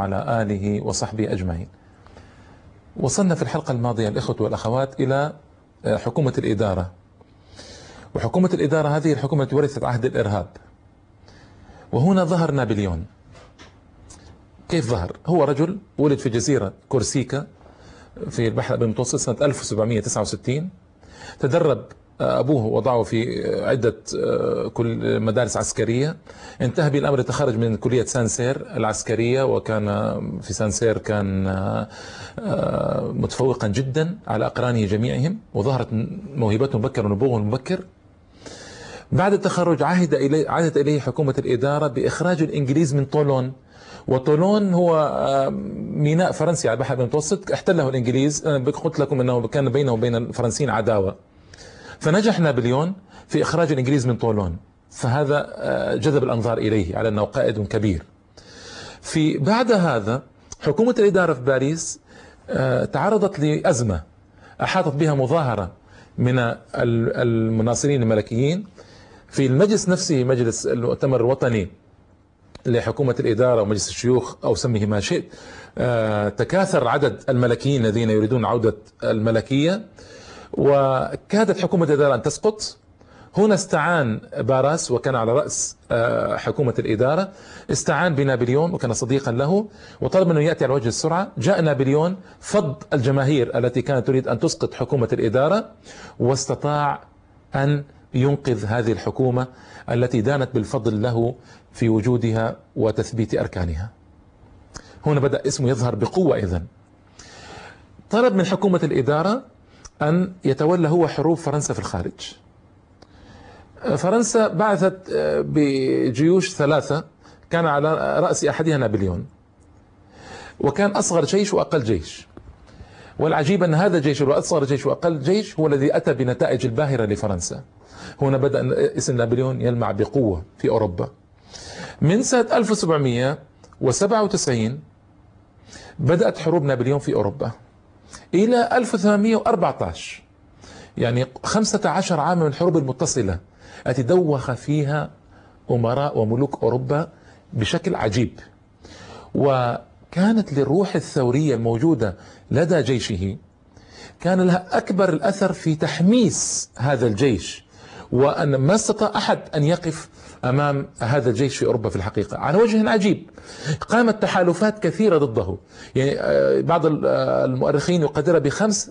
على آله وصحبه أجمعين. وصلنا في الحلقة الماضية الإخوة والأخوات إلى حكومة الإدارة. وحكومة الإدارة هذه الحكومة ورثت عهد الإرهاب. وهنا ظهر نابليون. كيف ظهر؟ هو رجل ولد في جزيرة كورسيكا في البحر المتوسط سنة 1769 تدرب أبوه وضعه في عدة كل مدارس عسكرية. انتهى بالأمر تخرج من كلية سانسير العسكرية وكان في سانسير كان متفوقا جدا على أقرانه جميعهم وظهرت موهبته مبكر ونبوغه المبكر. بعد التخرج عهد إليه عهدت إليه حكومة الإدارة بإخراج الإنجليز من طولون. وطولون هو ميناء فرنسي على البحر المتوسط احتله الإنجليز. قلت لكم أنه كان بينه وبين الفرنسيين عداوة. فنجح نابليون في إخراج الإنجليز من طولون. فهذا جذب الأنظار إليه على أنه قائد كبير. في بعد هذا حكومة الإدارة في باريس تعرضت لأزمة أحاطت بها مظاهرة من المناصرين الملكيين في المجلس نفسه مجلس المؤتمر الوطني لحكومة الإدارة ومجلس الشيوخ أو سميه ما شئت. تكاثر عدد الملكيين الذين يريدون عودة الملكية. وكادت حكومة الإدارة أن تسقط. هنا استعان باراس وكان على رأس حكومة الإدارة. استعان بنابليون وكان صديقا له. وطلب أنه يأتي على وجه السرعة. جاء نابليون فض الجماهير التي كانت تريد أن تسقط حكومة الإدارة واستطاع أن ينقذ هذه الحكومة التي دانت بالفضل له في وجودها وتثبيت أركانها. هنا بدأ اسمه يظهر بقوة إذن. طلب من حكومة الإدارة أن يتولى هو حروب فرنسا في الخارج. فرنسا بعثت بجيوش ثلاثة كان على رأس أحدها نابليون. وكان أصغر جيش وأقل جيش. والعجيب أن هذا الجيش وأصغر جيش وأقل جيش هو الذي أتى بنتائج الباهرة لفرنسا. هنا بدأ اسم نابليون يلمع بقوة في أوروبا. من سنة 1797 بدأت حروب نابليون في أوروبا. إلى 1814 يعني 15 عاما من الحروب المتصلة التي دوخ فيها أمراء وملوك أوروبا بشكل عجيب. وكانت للروح الثورية الموجودة لدى جيشه كان لها أكبر الأثر في تحميس هذا الجيش وأن ما استطاع أحد أن يقف أمام هذا الجيش في أوروبا في الحقيقة. على وجه عجيب. قامت تحالفات كثيرة ضده. يعني بعض المؤرخين يقدرها بخمس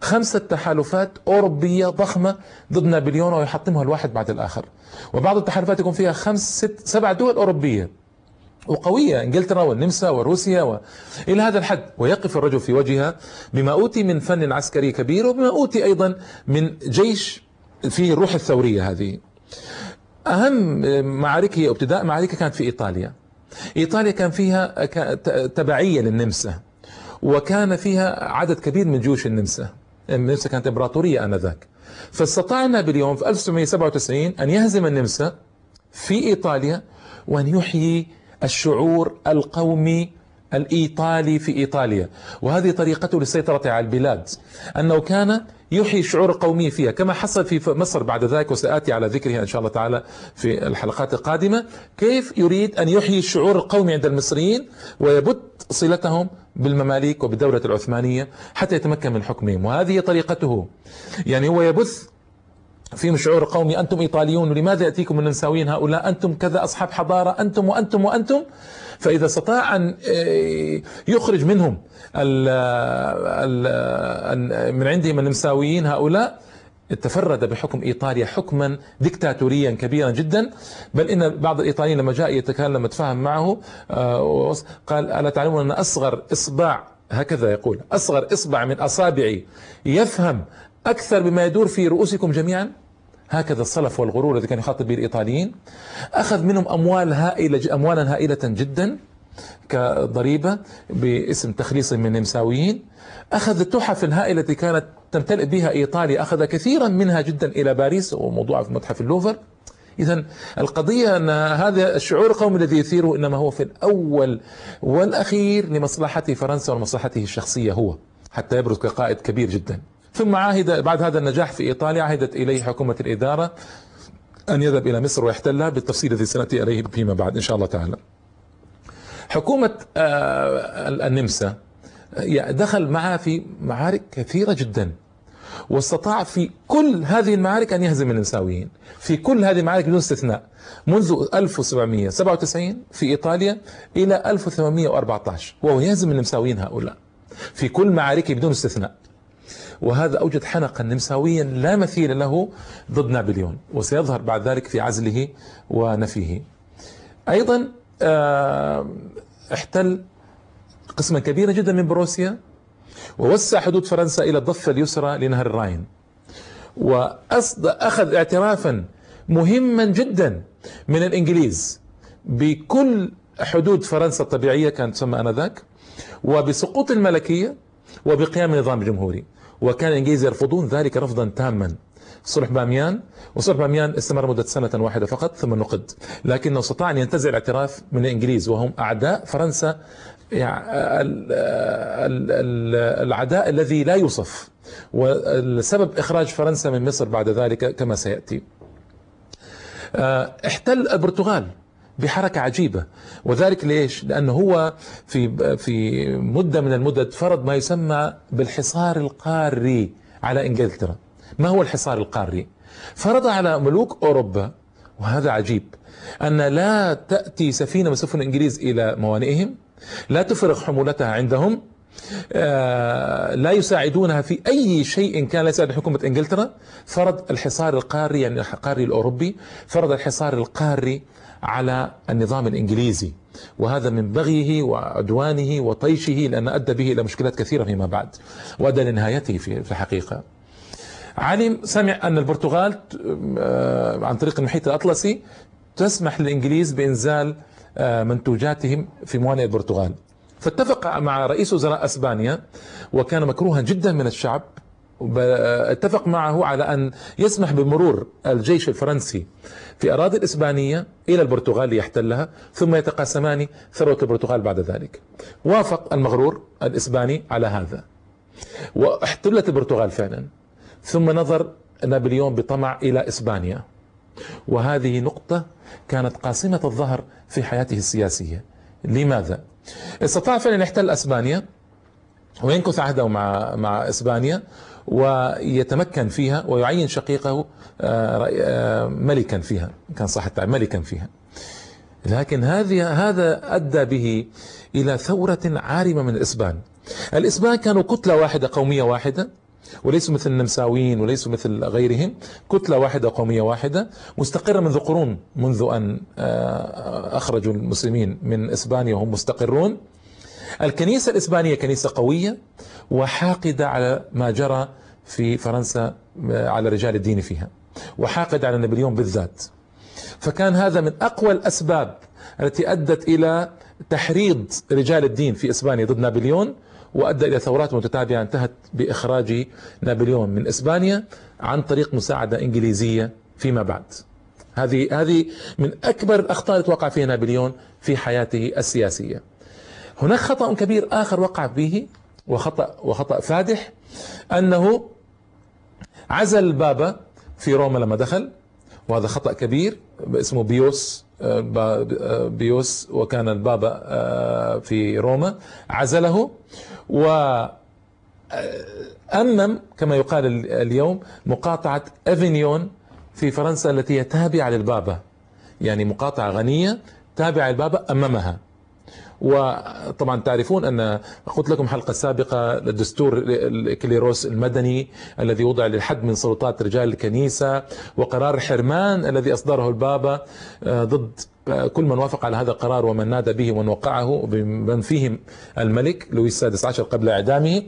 خمسة تحالفات أوروبية ضخمة ضد نابليون ويحطمها الواحد بعد الآخر. وبعض التحالفات يكون فيها خمس ست سبع دول أوروبية وقوية إنجلترا والنمسا وروسيا و... إلى هذا الحد. ويقف الرجل في وجهها بما أوتي من فن عسكري كبير وبما أوتي أيضا من جيش فيه الروح الثورية هذه. أهم معاركه ابتداء معاركه كانت في إيطاليا. إيطاليا كان فيها تبعية للنمسا وكان فيها عدد كبير من جيوش النمسا. النمسا كانت إمبراطورية آنذاك. فاستطاع نابليون في 1797 أن يهزم النمسا في إيطاليا وأن يحيي الشعور القومي الإيطالي في إيطاليا. وهذه طريقته للسيطره على البلاد. أنه كان يحيي الشعور القومي فيها كما حصل في مصر بعد ذلك وسآتي على ذكرها إن شاء الله تعالى في الحلقات القادمة كيف يريد أن يحيي الشعور القومي عند المصريين ويبت صلتهم بالمماليك وبالدولة العثمانية حتى يتمكن من حكمهم؟ وهذه طريقته يعني هو يبث فيهم شعور قومي أنتم إيطاليون ولماذا يأتيكم النمساويين هؤلاء؟ أنتم كذا أصحاب حضارة أنتم وأنتم وأنتم. فإذا استطاع أن يخرج منهم ال ال من عندهم النمساويين هؤلاء تفرد بحكم إيطاليا حكما ديكتاتوريا كبيرا جدا. بل إن بعض الإيطاليين لما جاء يتكلم يتفاهم معه قال ألا تعلمون أن أصغر إصبع؟ هكذا يقول. أصغر إصبع من أصابعي يفهم أكثر بما يدور في رؤوسكم جميعا؟ هكذا الصلف والغرور الذي كان يخاطب به الإيطاليين. أخذ منهم أموال هائلة أموالا هائلة جدا كضريبة باسم تخليص من النمساويين. أخذ التحف الهائلة التي كانت تمتلئ بها إيطاليا أخذ كثيرا منها جدا إلى باريس وموضوع في متحف اللوفر. إذا القضية أن هذا الشعور القومي الذي يثيره إنما هو في الأول والأخير لمصلحة فرنسا ومصلحته الشخصية هو حتى يبرز كقائد كبير جدا. ثم عهد بعد هذا النجاح في إيطاليا عهدت إليه حكومة الإدارة أن يذهب إلى مصر ويحتلها بالتفصيل الذي سنأتي إليه فيما بعد إن شاء الله تعالى. حكومة النمسا دخل معها في معارك كثيرة جدا واستطاع في كل هذه المعارك أن يهزم النمساويين في كل هذه المعارك بدون استثناء منذ 1797 في إيطاليا إلى 1814 وهو يهزم النمساويين هؤلاء في كل معاركه بدون استثناء. وهذا أوجد حنقا نمساويا لا مثيل له ضد نابليون وسيظهر بعد ذلك في عزله ونفيه. أيضا آه، احتل قسما كبيرا جدا من بروسيا ووسع حدود فرنسا إلى الضفة اليسرى لنهر الراين. وأخذ اعترافا مهما جدا من الإنجليز بكل حدود فرنسا الطبيعية كانت تسمى آنذاك وبسقوط الملكية وبقيام نظام جمهوري. وكان الإنجليز يرفضون ذلك رفضا تاما. صلح باميان وصلح باميان استمر مدة سنة واحدة فقط ثم نقد. لكنه استطاع أن ينتزع الاعتراف من الإنجليز وهم أعداء فرنسا يعني العداء الذي لا يوصف. والسبب إخراج فرنسا من مصر بعد ذلك كما سيأتي. آه، احتل البرتغال. بحركة عجيبة. وذلك ليش؟ لأنه هو في في مدة من المدد فرض ما يسمى بالحصار القاري على إنجلترا ما هو الحصار القاري؟ فرض على ملوك أوروبا وهذا عجيب أن لا تأتي سفينة من سفن الإنجليز إلى موانئهم لا تفرغ حمولتها عندهم آه، لا يساعدونها في أي شيء كان لا يساعد حكومة إنجلترا. فرض الحصار القاري يعني القاري الأوروبي فرض الحصار القاري على النظام الإنجليزي وهذا من بغيه وعدوانه وطيشه لأن أدى به إلى مشكلات كثيرة فيما بعد وأدى لنهايته في الحقيقة. علم سمع أن البرتغال آه، عن طريق المحيط الأطلسي تسمح للإنجليز بإنزال آه، منتوجاتهم في موانئ البرتغال. فاتفق مع رئيس وزراء أسبانيا وكان مكروها جدا من الشعب اتفق معه على أن يسمح بمرور الجيش الفرنسي في أراضي الإسبانية إلى البرتغال ليحتلها ثم يتقاسمان ثروة البرتغال بعد ذلك. وافق المغرور الإسباني على هذا. واحتلت البرتغال فعلا. ثم نظر نابليون بطمع إلى إسبانيا. وهذه نقطة كانت قاسمة الظهر في حياته السياسية. لماذا؟ استطاع فعلا يحتل أسبانيا وينكث عهده مع مع إسبانيا ويتمكن فيها ويعين شقيقه آه، آه، ملكا فيها كان صح ملكا فيها. لكن هذه هذا أدى به إلى ثورة عارمة من الإسبان. الإسبان كانوا كتلة واحدة قومية واحدة وليسوا مثل النمساويين وليسوا مثل غيرهم كتلة واحدة قومية واحدة مستقرة منذ قرون منذ أن آه، أخرجوا المسلمين من إسبانيا وهم مستقرون. الكنيسة الإسبانية كنيسة قوية وحاقدة على ما جرى في فرنسا آه، على رجال الدين فيها. وحاقد على نابليون بالذات. فكان هذا من أقوى الأسباب التي أدت إلى تحريض رجال الدين في إسبانيا ضد نابليون وأدى إلى ثورات متتابعة انتهت بإخراج نابليون من إسبانيا عن طريق مساعدة إنجليزية فيما بعد. هذه هذه من أكبر الأخطاء التي وقع فيها نابليون في حياته السياسية. هناك خطأ كبير آخر وقع به وخطأ وخطأ فادح أنه عزل البابا في روما لما دخل وهذا خطأ كبير اسمه بيوس بيوس وكان البابا آه، في روما عزله وأمم كما يقال اليوم مقاطعة أفينيون في فرنسا التي هي تابعة للبابا. يعني مقاطعة غنية تابعة للبابا أمامها. وطبعا تعرفون أن قلت لكم حلقة سابقة الدستور الكليروس المدني الذي وضع للحد من سلطات رجال الكنيسة وقرار حرمان الذي أصدره البابا آه، ضد كل من وافق على هذا القرار ومن نادى به ومن وقعه بمن فيهم الملك لويس السادس عشر قبل إعدامه.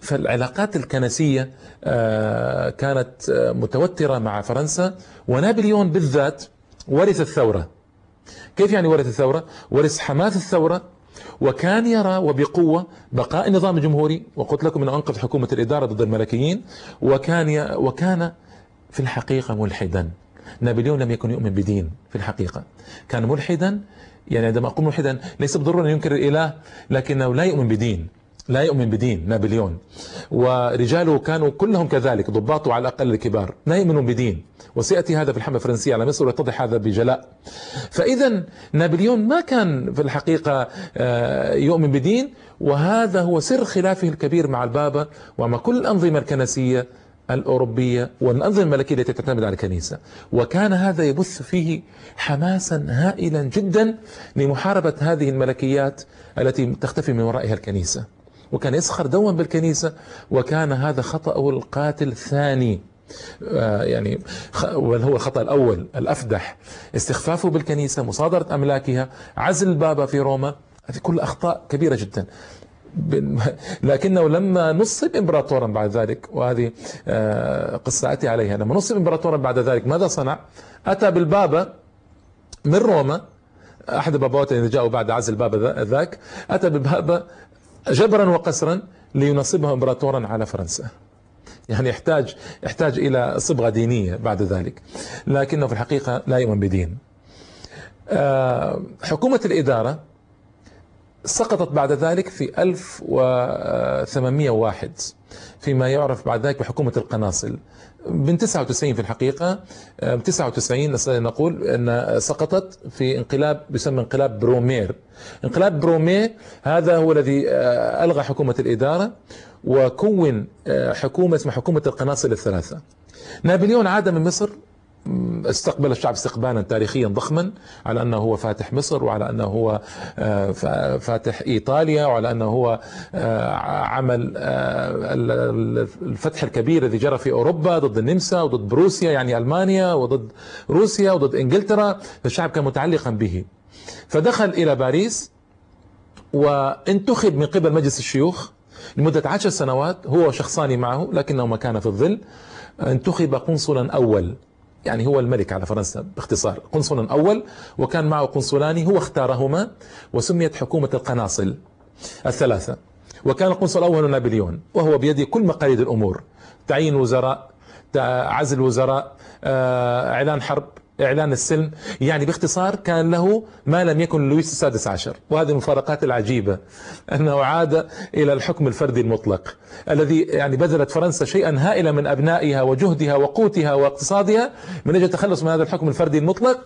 فالعلاقات الكنسية آه، كانت آه، متوترة مع فرنسا ونابليون بالذات ورث الثورة. كيف يعني ورث الثورة؟ ورث حماس الثورة وكان يرى وبقوة بقاء النظام الجمهوري وقلت لكم أنه أنقذ حكومة الإدارة ضد الملكيين وكان وكان في الحقيقة ملحدا. نابليون لم يكن يؤمن بدين في الحقيقة. كان ملحدا يعني عندما أقول ملحدا ليس بالضرورة أن ينكر الإله لكنه لا يؤمن بدين. لا يؤمن بدين نابليون ورجاله كانوا كلهم كذلك ضباطه على الأقل الكبار. لا يؤمنون بدين. وسيأتي هذا في الحملة الفرنسية. على مصر ويتضح هذا بجلاء. فإذا نابليون ما كان في الحقيقة آه، يؤمن بدين. وهذا هو سر خلافه الكبير مع البابا. ومع كل الأنظمة الكنسية الأوروبية والأنظمة الملكية التي تعتمد على الكنيسة. وكان هذا يبث فيه حماسا هائلا جدا لمحاربة هذه الملكيات التي تختفي من ورائها الكنيسة. وكان يسخر دوما بالكنيسة وكان هذا خطأه القاتل الثاني آه، يعني وهو الخطأ الأول الأفدح. استخفافه بالكنيسة مصادرة أملاكها عزل البابا في روما. هذه كل أخطاء كبيرة جدا. لكنه لما نصب امبراطورا بعد ذلك وهذه آه، قصة أتي عليها. لما نصب امبراطورا بعد ذلك ماذا صنع؟ أتى بالبابا من روما. أحد البابوات الذين جاءوا بعد عزل البابا ذاك. أتى بالبابا جبرا وقسرا لينصبه امبراطورا على فرنسا. يعني يحتاج يحتاج إلى صبغة دينية بعد ذلك. لكنه في الحقيقة لا يؤمن بدين. آه، حكومة الإدارة سقطت بعد ذلك في 1801 فيما يعرف بعد ذلك بحكومة القناصل. من 99 في الحقيقة 99 نقول أن سقطت في انقلاب يسمى انقلاب برومير. انقلاب برومير هذا هو الذي آه، ألغى حكومة الإدارة وكون آه، حكومة اسمها حكومة القناصل الثلاثة. نابليون عاد من مصر استقبل الشعب استقبالا تاريخيا ضخما على أنه هو فاتح مصر وعلى أنه هو آه، فاتح إيطاليا وعلى أنه هو آه، عمل آه، الفتح الكبير الذي جرى في أوروبا ضد النمسا وضد بروسيا يعني ألمانيا وضد روسيا وضد إنجلترا فالشعب كان متعلقا به. فدخل إلى باريس وانتخب من قبل مجلس الشيوخ لمدة عشر سنوات هو وشخصان معه لكنه ما كان في الظل انتخب قنصلا أول يعني هو الملك على فرنسا باختصار قنصل أول وكان معه قنصلان هو اختارهما وسميت حكومة القناصل الثلاثة. وكان القنصل الأول نابليون وهو بيده كل مقاليد الأمور تعيين وزراء عزل وزراء آه، إعلان حرب إعلان السلم يعني باختصار كان له ما لم يكن لويس السادس عشر وهذه المفارقات العجيبة أنه عاد إلى الحكم الفردي المطلق الذي يعني بذلت فرنسا شيئا هائلا من أبنائها وجهدها وقوتها واقتصادها من أجل التخلص من هذا الحكم الفردي المطلق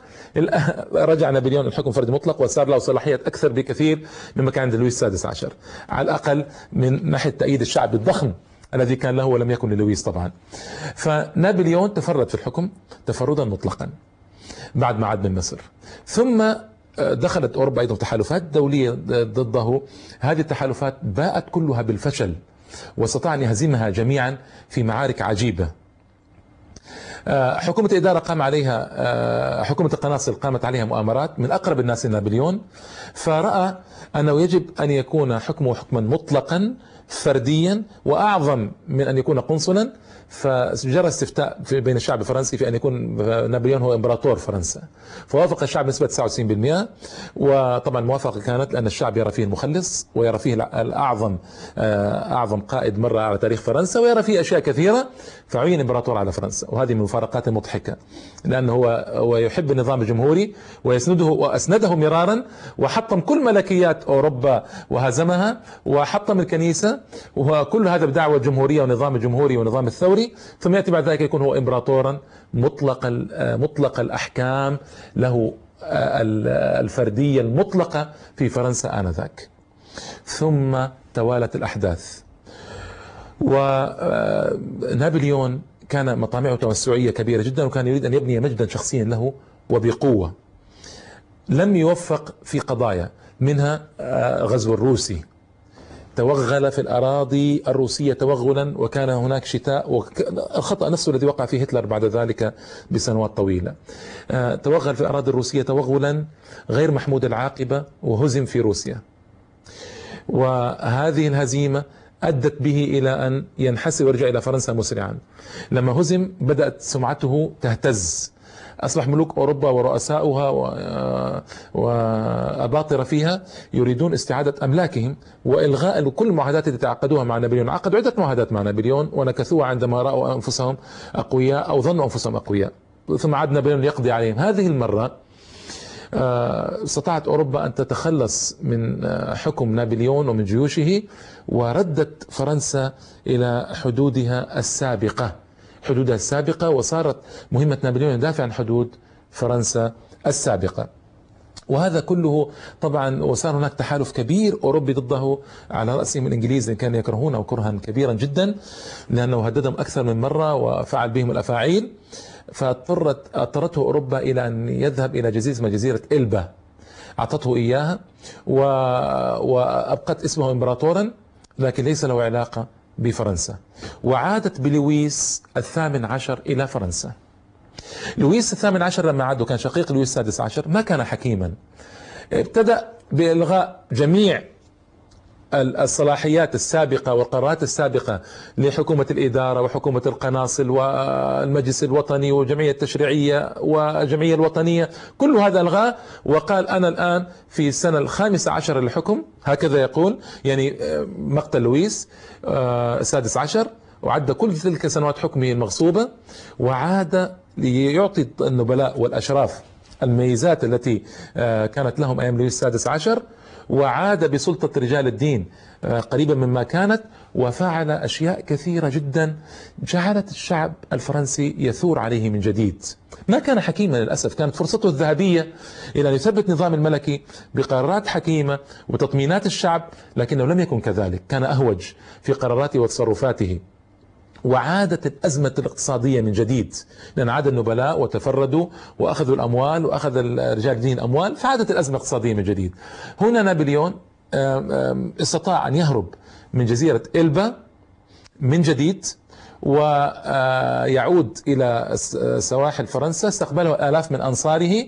رجع نابليون الحكم الفردي المطلق وصار له صلاحيات أكثر بكثير مما كان عند لويس السادس عشر على الأقل من ناحية تأييد الشعب الضخم الذي كان له ولم يكن للويس طبعا. فنابليون تفرد في الحكم تفردا مطلقا. بعد ما عاد من مصر. ثم آه، دخلت أوروبا أيضا تحالفات دولية ضده. هذه التحالفات باءت كلها بالفشل واستطاع أن يهزمها جميعا في معارك عجيبة. آه، حكومة الإدارة قام عليها آه، حكومة القناصل قامت عليها مؤامرات من أقرب الناس نابليون فرأى أنه يجب أن يكون حكمه حكما مطلقا فرديا وأعظم من أن يكون قنصلا. فجرى استفتاء في بين الشعب الفرنسي في أن يكون نابليون هو إمبراطور فرنسا. فوافق الشعب بنسبه 99% وطبعا الموافقه كانت لأن الشعب يرى فيه المخلص ويرى فيه الأعظم آه، أعظم قائد مر على تاريخ فرنسا ويرى فيه أشياء كثيرة. فعين إمبراطور على فرنسا وهذه من المفارقات المضحكه لأنه هو هو يحب النظام الجمهوري ويسنده وأسنده مرارا وحطم كل ملكيات أوروبا وهزمها وحطم الكنيسة وكل هذا بدعوى الجمهوريه والنظام الجمهوري والنظام الثوري ثم يأتي بعد ذلك يكون هو إمبراطورا مطلق مطلق الأحكام له آه، الفردية المطلقة في فرنسا آنذاك. ثم توالت الأحداث. ونابليون آه، كان مطامعه توسعية كبيرة جدا وكان يريد أن يبني مجدا شخصيا له وبقوة. لم يوفق في قضايا منها آه، غزو الروسي. توغل في الأراضي الروسية توغلا وكان هناك شتاء الخطأ نفسه الذي وقع فيه هتلر بعد ذلك بسنوات طويلة. آه، توغل في الأراضي الروسية توغلا غير محمود العاقبة وهزم في روسيا. وهذه الهزيمة أدت به إلى أن ينحسر ويرجع إلى فرنسا مسرعا. لما هزم بدأت سمعته تهتز. أصبح ملوك أوروبا ورؤساؤها وأباطرة فيها يريدون استعادة أملاكهم وإلغاء كل المعاهدات التي تعقدوها مع نابليون. عقدوا عدة معاهدات مع نابليون ونكثوها عندما رأوا أنفسهم أقوياء أو ظنوا أنفسهم أقوياء. ثم عاد نابليون يقضي عليهم. هذه المرة استطاعت أوروبا أن تتخلص من حكم نابليون ومن جيوشه وردت فرنسا إلى حدودها السابقة. حدودها السابقة وصارت مهمة نابليون يدافع عن حدود فرنسا السابقة. وهذا كله طبعا وصار هناك تحالف كبير أوروبي ضده على رأسهم الإنجليز اللي كانوا يكرهونه كرها كبيرا جدا لأنه هددهم أكثر من مرة وفعل بهم الأفاعيل. فاضطرت اضطرته أوروبا إلى أن يذهب إلى جزيرة اسمها جزيرة إلبا. أعطته إياها و... وأبقت اسمه امبراطورا لكن ليس له علاقة بفرنسا. وعادت بلويس الثامن عشر إلى فرنسا. لويس الثامن عشر لما عاد وكان شقيق لويس السادس عشر ما كان حكيما. ابتدأ بإلغاء جميع الصلاحيات السابقة والقرارات السابقة لحكومة الإدارة وحكومة القناصل والمجلس الوطني والجمعية التشريعية والجمعية الوطنية. كل هذا ألغاه وقال أنا الآن في السنة الخامسة عشر للحكم هكذا يقول يعني مقتل لويس آه، السادس عشر وعد كل تلك سنوات حكمه المغصوبة وعاد ليعطي النبلاء والأشراف الميزات التي آه، كانت لهم أيام لويس السادس عشر. وعاد بسلطة رجال الدين آه، قريبا مما كانت وفعل أشياء كثيرة جدا جعلت الشعب الفرنسي يثور عليه من جديد. ما كان حكيما للأسف كانت فرصته الذهبية إلى أن يثبت نظام الملكي بقرارات حكيمة وتطمينات الشعب لكنه لم يكن كذلك كان أهوج في قراراته وتصرفاته. وعادت الأزمة الاقتصادية من جديد. لأن عاد النبلاء وتفردوا وأخذوا الأموال وأخذ رجال الدين الأموال فعادت الأزمة الاقتصادية من جديد. هنا نابليون استطاع أن يهرب من جزيرة إلبا من جديد. ويعود إلى سواحل فرنسا استقبله آلاف من أنصاره.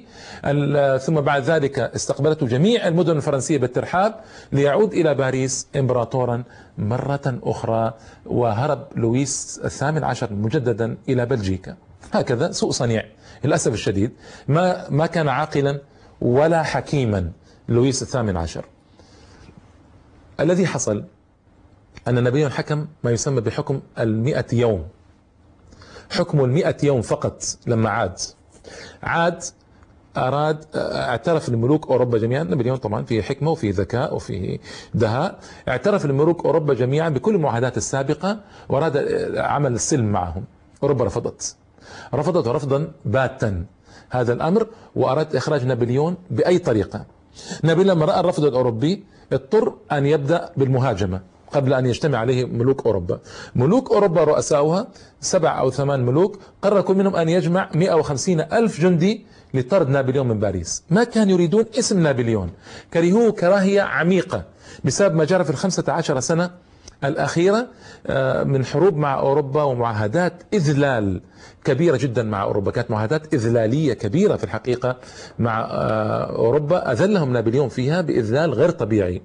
ثم بعد ذلك استقبلته جميع المدن الفرنسية بالترحاب ليعود إلى باريس إمبراطورا مرة أخرى وهرب لويس الثامن عشر مجددا إلى بلجيكا. هكذا سوء صنيع للأسف الشديد. ما ما كان عاقلا ولا حكيما لويس الثامن عشر. الذي حصل؟ أن نبي حكم ما يسمى بحكم المئة يوم. حكم المئة يوم فقط لما عاد. عاد أراد اعترف الملوك أوروبا جميعا. نابليون طبعا في حكمة وفي ذكاء وفي دهاء. اعترف الملوك أوروبا جميعا بكل المعاهدات السابقة وأراد عمل السلم معهم. أوروبا رفضت. رفضت رفضا باتا هذا الأمر وأراد إخراج نابليون بأي طريقة. نابليون لما رأى الرفض الأوروبي اضطر أن يبدأ بالمهاجمة. قبل أن يجتمع عليه ملوك أوروبا. ملوك أوروبا رؤساؤها سبع أو ثمان ملوك قرر كل منهم أن يجمع 150 ألف جندي لطرد نابليون من باريس. ما كانوا يريدون اسم نابليون. كرهوه كراهية عميقة. بسبب ما جرى في الخمسة عشر سنة الأخيرة آه، من حروب مع أوروبا ومعاهدات إذلال كبيرة جدا مع أوروبا. كانت معاهدات إذلالية كبيرة في الحقيقة مع آه، أوروبا. أذلهم نابليون فيها بإذلال غير طبيعي.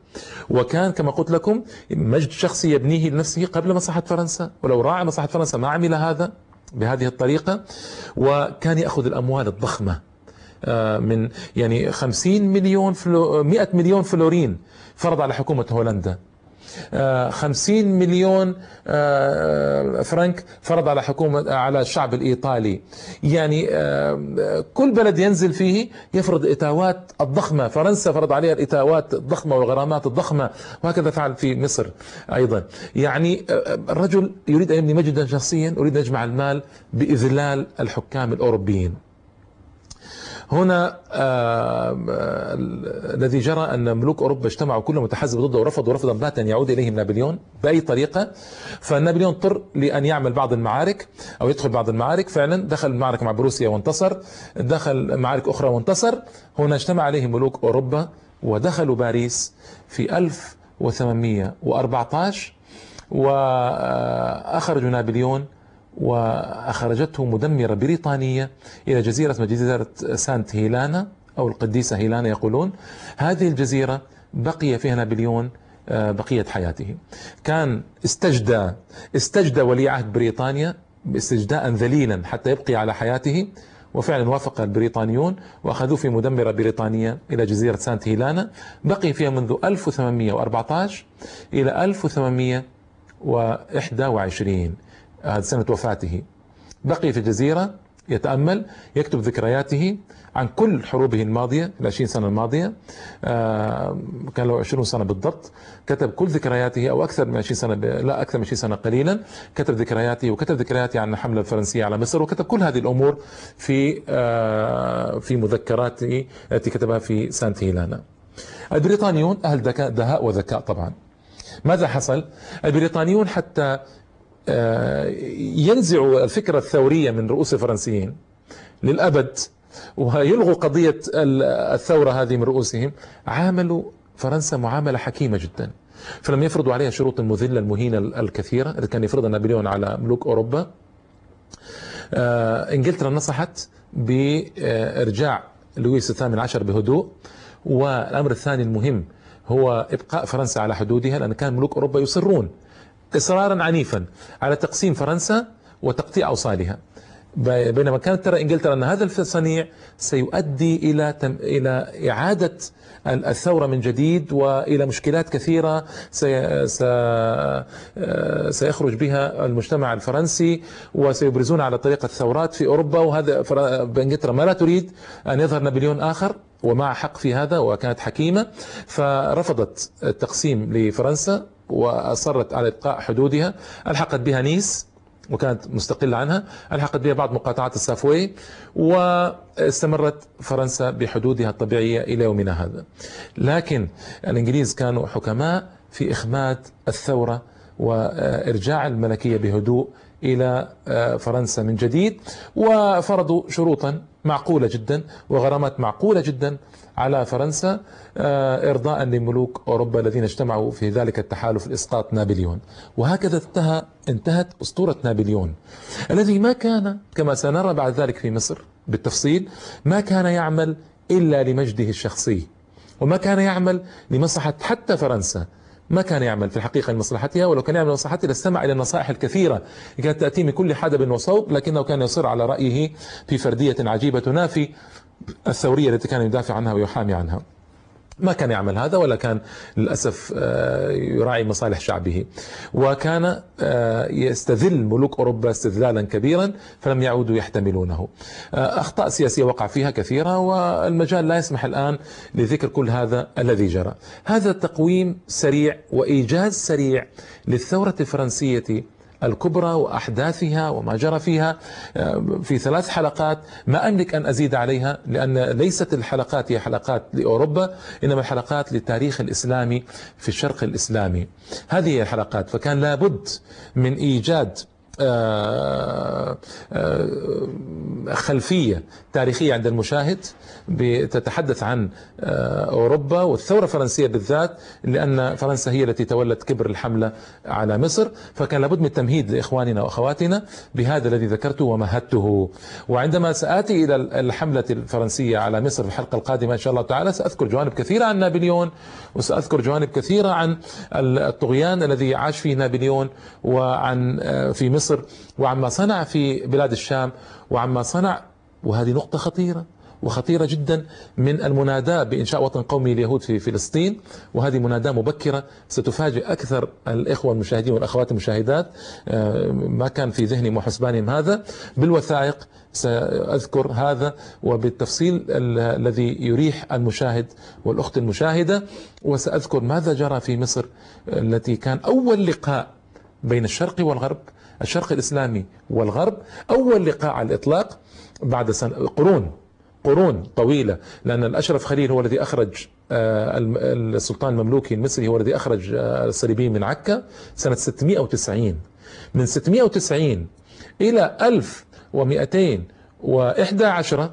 وكان كما قلت لكم مجد شخصي يبنيه لنفسه قبل مصلحة فرنسا. ولو راعى مصلحة فرنسا ما عمل هذا بهذه الطريقة. وكان يأخذ الأموال الضخمة آه، من يعني 50 مليون فلو 100 مليون فلورين فرض على حكومة هولندا. خمسين مليون آه، فرنك فرض على حكومة على الشعب الإيطالي. يعني آه، كل بلد ينزل فيه يفرض الإتاوات الضخمة. فرنسا فرض عليها الإتاوات الضخمة والغرامات الضخمة وهكذا فعل في مصر أيضا. يعني آه، الرجل يريد أن يبني مجدا شخصيا يريد أن يجمع المال بإذلال الحكام الأوروبيين. هنا آه، الذي جرى أن ملوك أوروبا اجتمعوا كلهم متحزب ضده ورفضوا رفضا باتا يعود إليهم نابليون بأي طريقة. فنابليون اضطر لأن يعمل بعض المعارك أو يدخل بعض المعارك. فعلا دخل معركة مع بروسيا وانتصر دخل معارك أخرى وانتصر. هنا اجتمع عليه ملوك أوروبا ودخلوا باريس في 1814 وأخرجوا نابليون وأخرجته مدمرة بريطانية إلى جزيرة جزيرة سانت هيلانا أو القديسة هيلانا يقولون. هذه الجزيرة بقي فيها نابليون آه، بقية حياته. كان استجدى استجدى ولي عهد بريطانيا استجداء ذليلا حتى يبقي على حياته وفعلا وافق البريطانيون وأخذوه في مدمرة بريطانية إلى جزيرة سانت هيلانا. بقي فيها منذ 1814 إلى 1821 هذه سنة وفاته. بقي في الجزيرة يتأمل يكتب ذكرياته عن كل حروبه الماضية العشرين سنة الماضية. آه، كان له عشرون سنة بالضبط. كتب كل ذكرياته أو أكثر من عشرين سنة لا أكثر من عشرين سنة قليلا. كتب ذكرياته وكتب ذكرياته عن الحملة الفرنسية على مصر وكتب كل هذه الأمور في آه، في مذكراته التي كتبها في سانت هيلانا. البريطانيون أهل دهاء وذكاء طبعا. ماذا حصل؟ البريطانيون حتى آه، ينزعوا الفكرة الثورية من رؤوس الفرنسيين للأبد ويلغوا قضية الثورة هذه من رؤوسهم. عاملوا فرنسا معاملة حكيمة جدا فلم يفرضوا عليها شروط المذلة المهينة الكثيرة. التي كان يفرضها نابليون على ملوك أوروبا. آه، إنجلترا نصحت بإرجاع لويس الثامن عشر بهدوء. والأمر الثاني المهم هو إبقاء فرنسا على حدودها لأن كان ملوك أوروبا يصرون إصرارا عنيفا على تقسيم فرنسا وتقطيع أوصالها. بينما كانت ترى إنجلترا أن هذا الصنيع سيؤدي إلى تم إلى إعادة الثورة من جديد وإلى مشكلات كثيرة سي سيخرج بها المجتمع الفرنسي وسيبرزون على طريقة ثورات في أوروبا. وهذا إنجلترا ما لا تريد أن يظهر نابليون آخر ومع حق في هذا وكانت حكيمة. فرفضت التقسيم لفرنسا وأصرت على ابقاء حدودها. ألحقت بها نيس وكانت مستقلة عنها. ألحقت بها بعض مقاطعات السافوي واستمرت فرنسا بحدودها الطبيعية إلى يومنا هذا. لكن الإنجليز كانوا حكماء في إخماد الثورة وإرجاع الملكية بهدوء إلى فرنسا من جديد وفرضوا شروطا معقولة جدا وغرامات معقولة جدا على فرنسا آه، إرضاء لملوك أوروبا الذين اجتمعوا في ذلك التحالف لإسقاط نابليون. وهكذا انتهى انتهت أسطورة نابليون. الذي ما كان كما سنرى بعد ذلك في مصر بالتفصيل ما كان يعمل إلا لمجده الشخصي وما كان يعمل لمصلحة حتى فرنسا ما كان يعمل في الحقيقة لمصلحتها ولو كان يعمل لمصلحتها لاستمع إلى النصائح الكثيرة. كانت تأتي من كل حدب وصوب لكنه كان يصر على رأيه في فردية عجيبة تنافي الثورية التي كان يدافع عنها ويحامي عنها. ما كان يعمل هذا ولا كان للأسف آه، يراعي مصالح شعبه. وكان آه، يستذل ملوك أوروبا استذلالا كبيرا فلم يعودوا يحتملونه. آه، أخطاء سياسية وقع فيها كثيرة والمجال لا يسمح الآن لذكر كل هذا الذي جرى. هذا تقويم سريع وإيجاز سريع للثورة الفرنسية الكبرى وأحداثها وما جرى فيها. آه، في ثلاث حلقات ما أملك أن أزيد عليها لأن ليست الحلقات هي حلقات لأوروبا إنما الحلقات للتاريخ الإسلامي في الشرق الإسلامي. هذه هي الحلقات فكان لابد من إيجاد خلفية تاريخية عند المشاهد تتحدث عن آه، أوروبا والثورة الفرنسية بالذات لأن فرنسا هي التي تولت كبر الحملة على مصر. فكان لابد من التمهيد لإخواننا وأخواتنا بهذا الذي ذكرته ومهدته. وعندما سآتي إلى الحملة الفرنسية على مصر في الحلقة القادمة إن شاء الله تعالى سأذكر جوانب كثيرة عن نابليون وسأذكر جوانب كثيرة عن الطغيان الذي عاش فيه نابليون وعن في مصر وعما صنع في بلاد الشام وعما صنع وهذه نقطة خطيرة وخطيرة جدا من المناداة بإنشاء وطن قومي لليهود في فلسطين. وهذه مناداة مبكرة ستفاجئ أكثر الإخوة المشاهدين والأخوات المشاهدات آه، ما كان في ذهنهم وحسبانهم هذا. بالوثائق سأذكر هذا وبالتفصيل الذي يريح المشاهد والأخت المشاهدة. وسأذكر ماذا جرى في مصر التي كان أول لقاء بين الشرق والغرب الشرق الإسلامي والغرب أول لقاء على الإطلاق بعد سنة قرون قرون طويلة لأن الأشرف خليل هو الذي أخرج آه، السلطان المملوكي المصري هو الذي أخرج آه، الصليبيين من عكا سنة 690 من 690 إلى 1211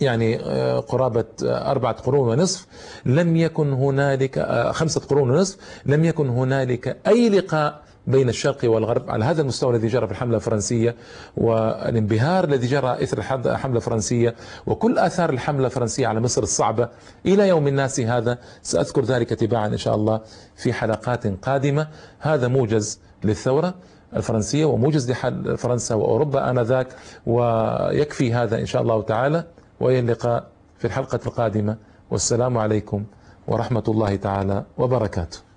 يعني آه، قرابة أربعة قرون ونصف لم يكن هنالك خمسة قرون ونصف لم يكن هنالك أي لقاء بين الشرق والغرب على هذا المستوى الذي جرى في الحملة الفرنسية والانبهار الذي جرى إثر الحملة الفرنسية وكل آثار الحملة الفرنسية على مصر الصعبة إلى يوم الناس هذا. سأذكر ذلك تباعا إن شاء الله في حلقات قادمة. هذا موجز للثورة الفرنسية وموجز لحل فرنسا وأوروبا آنذاك ويكفي هذا إن شاء الله تعالى. وإلى اللقاء في الحلقة القادمة. والسلام عليكم ورحمة الله تعالى وبركاته.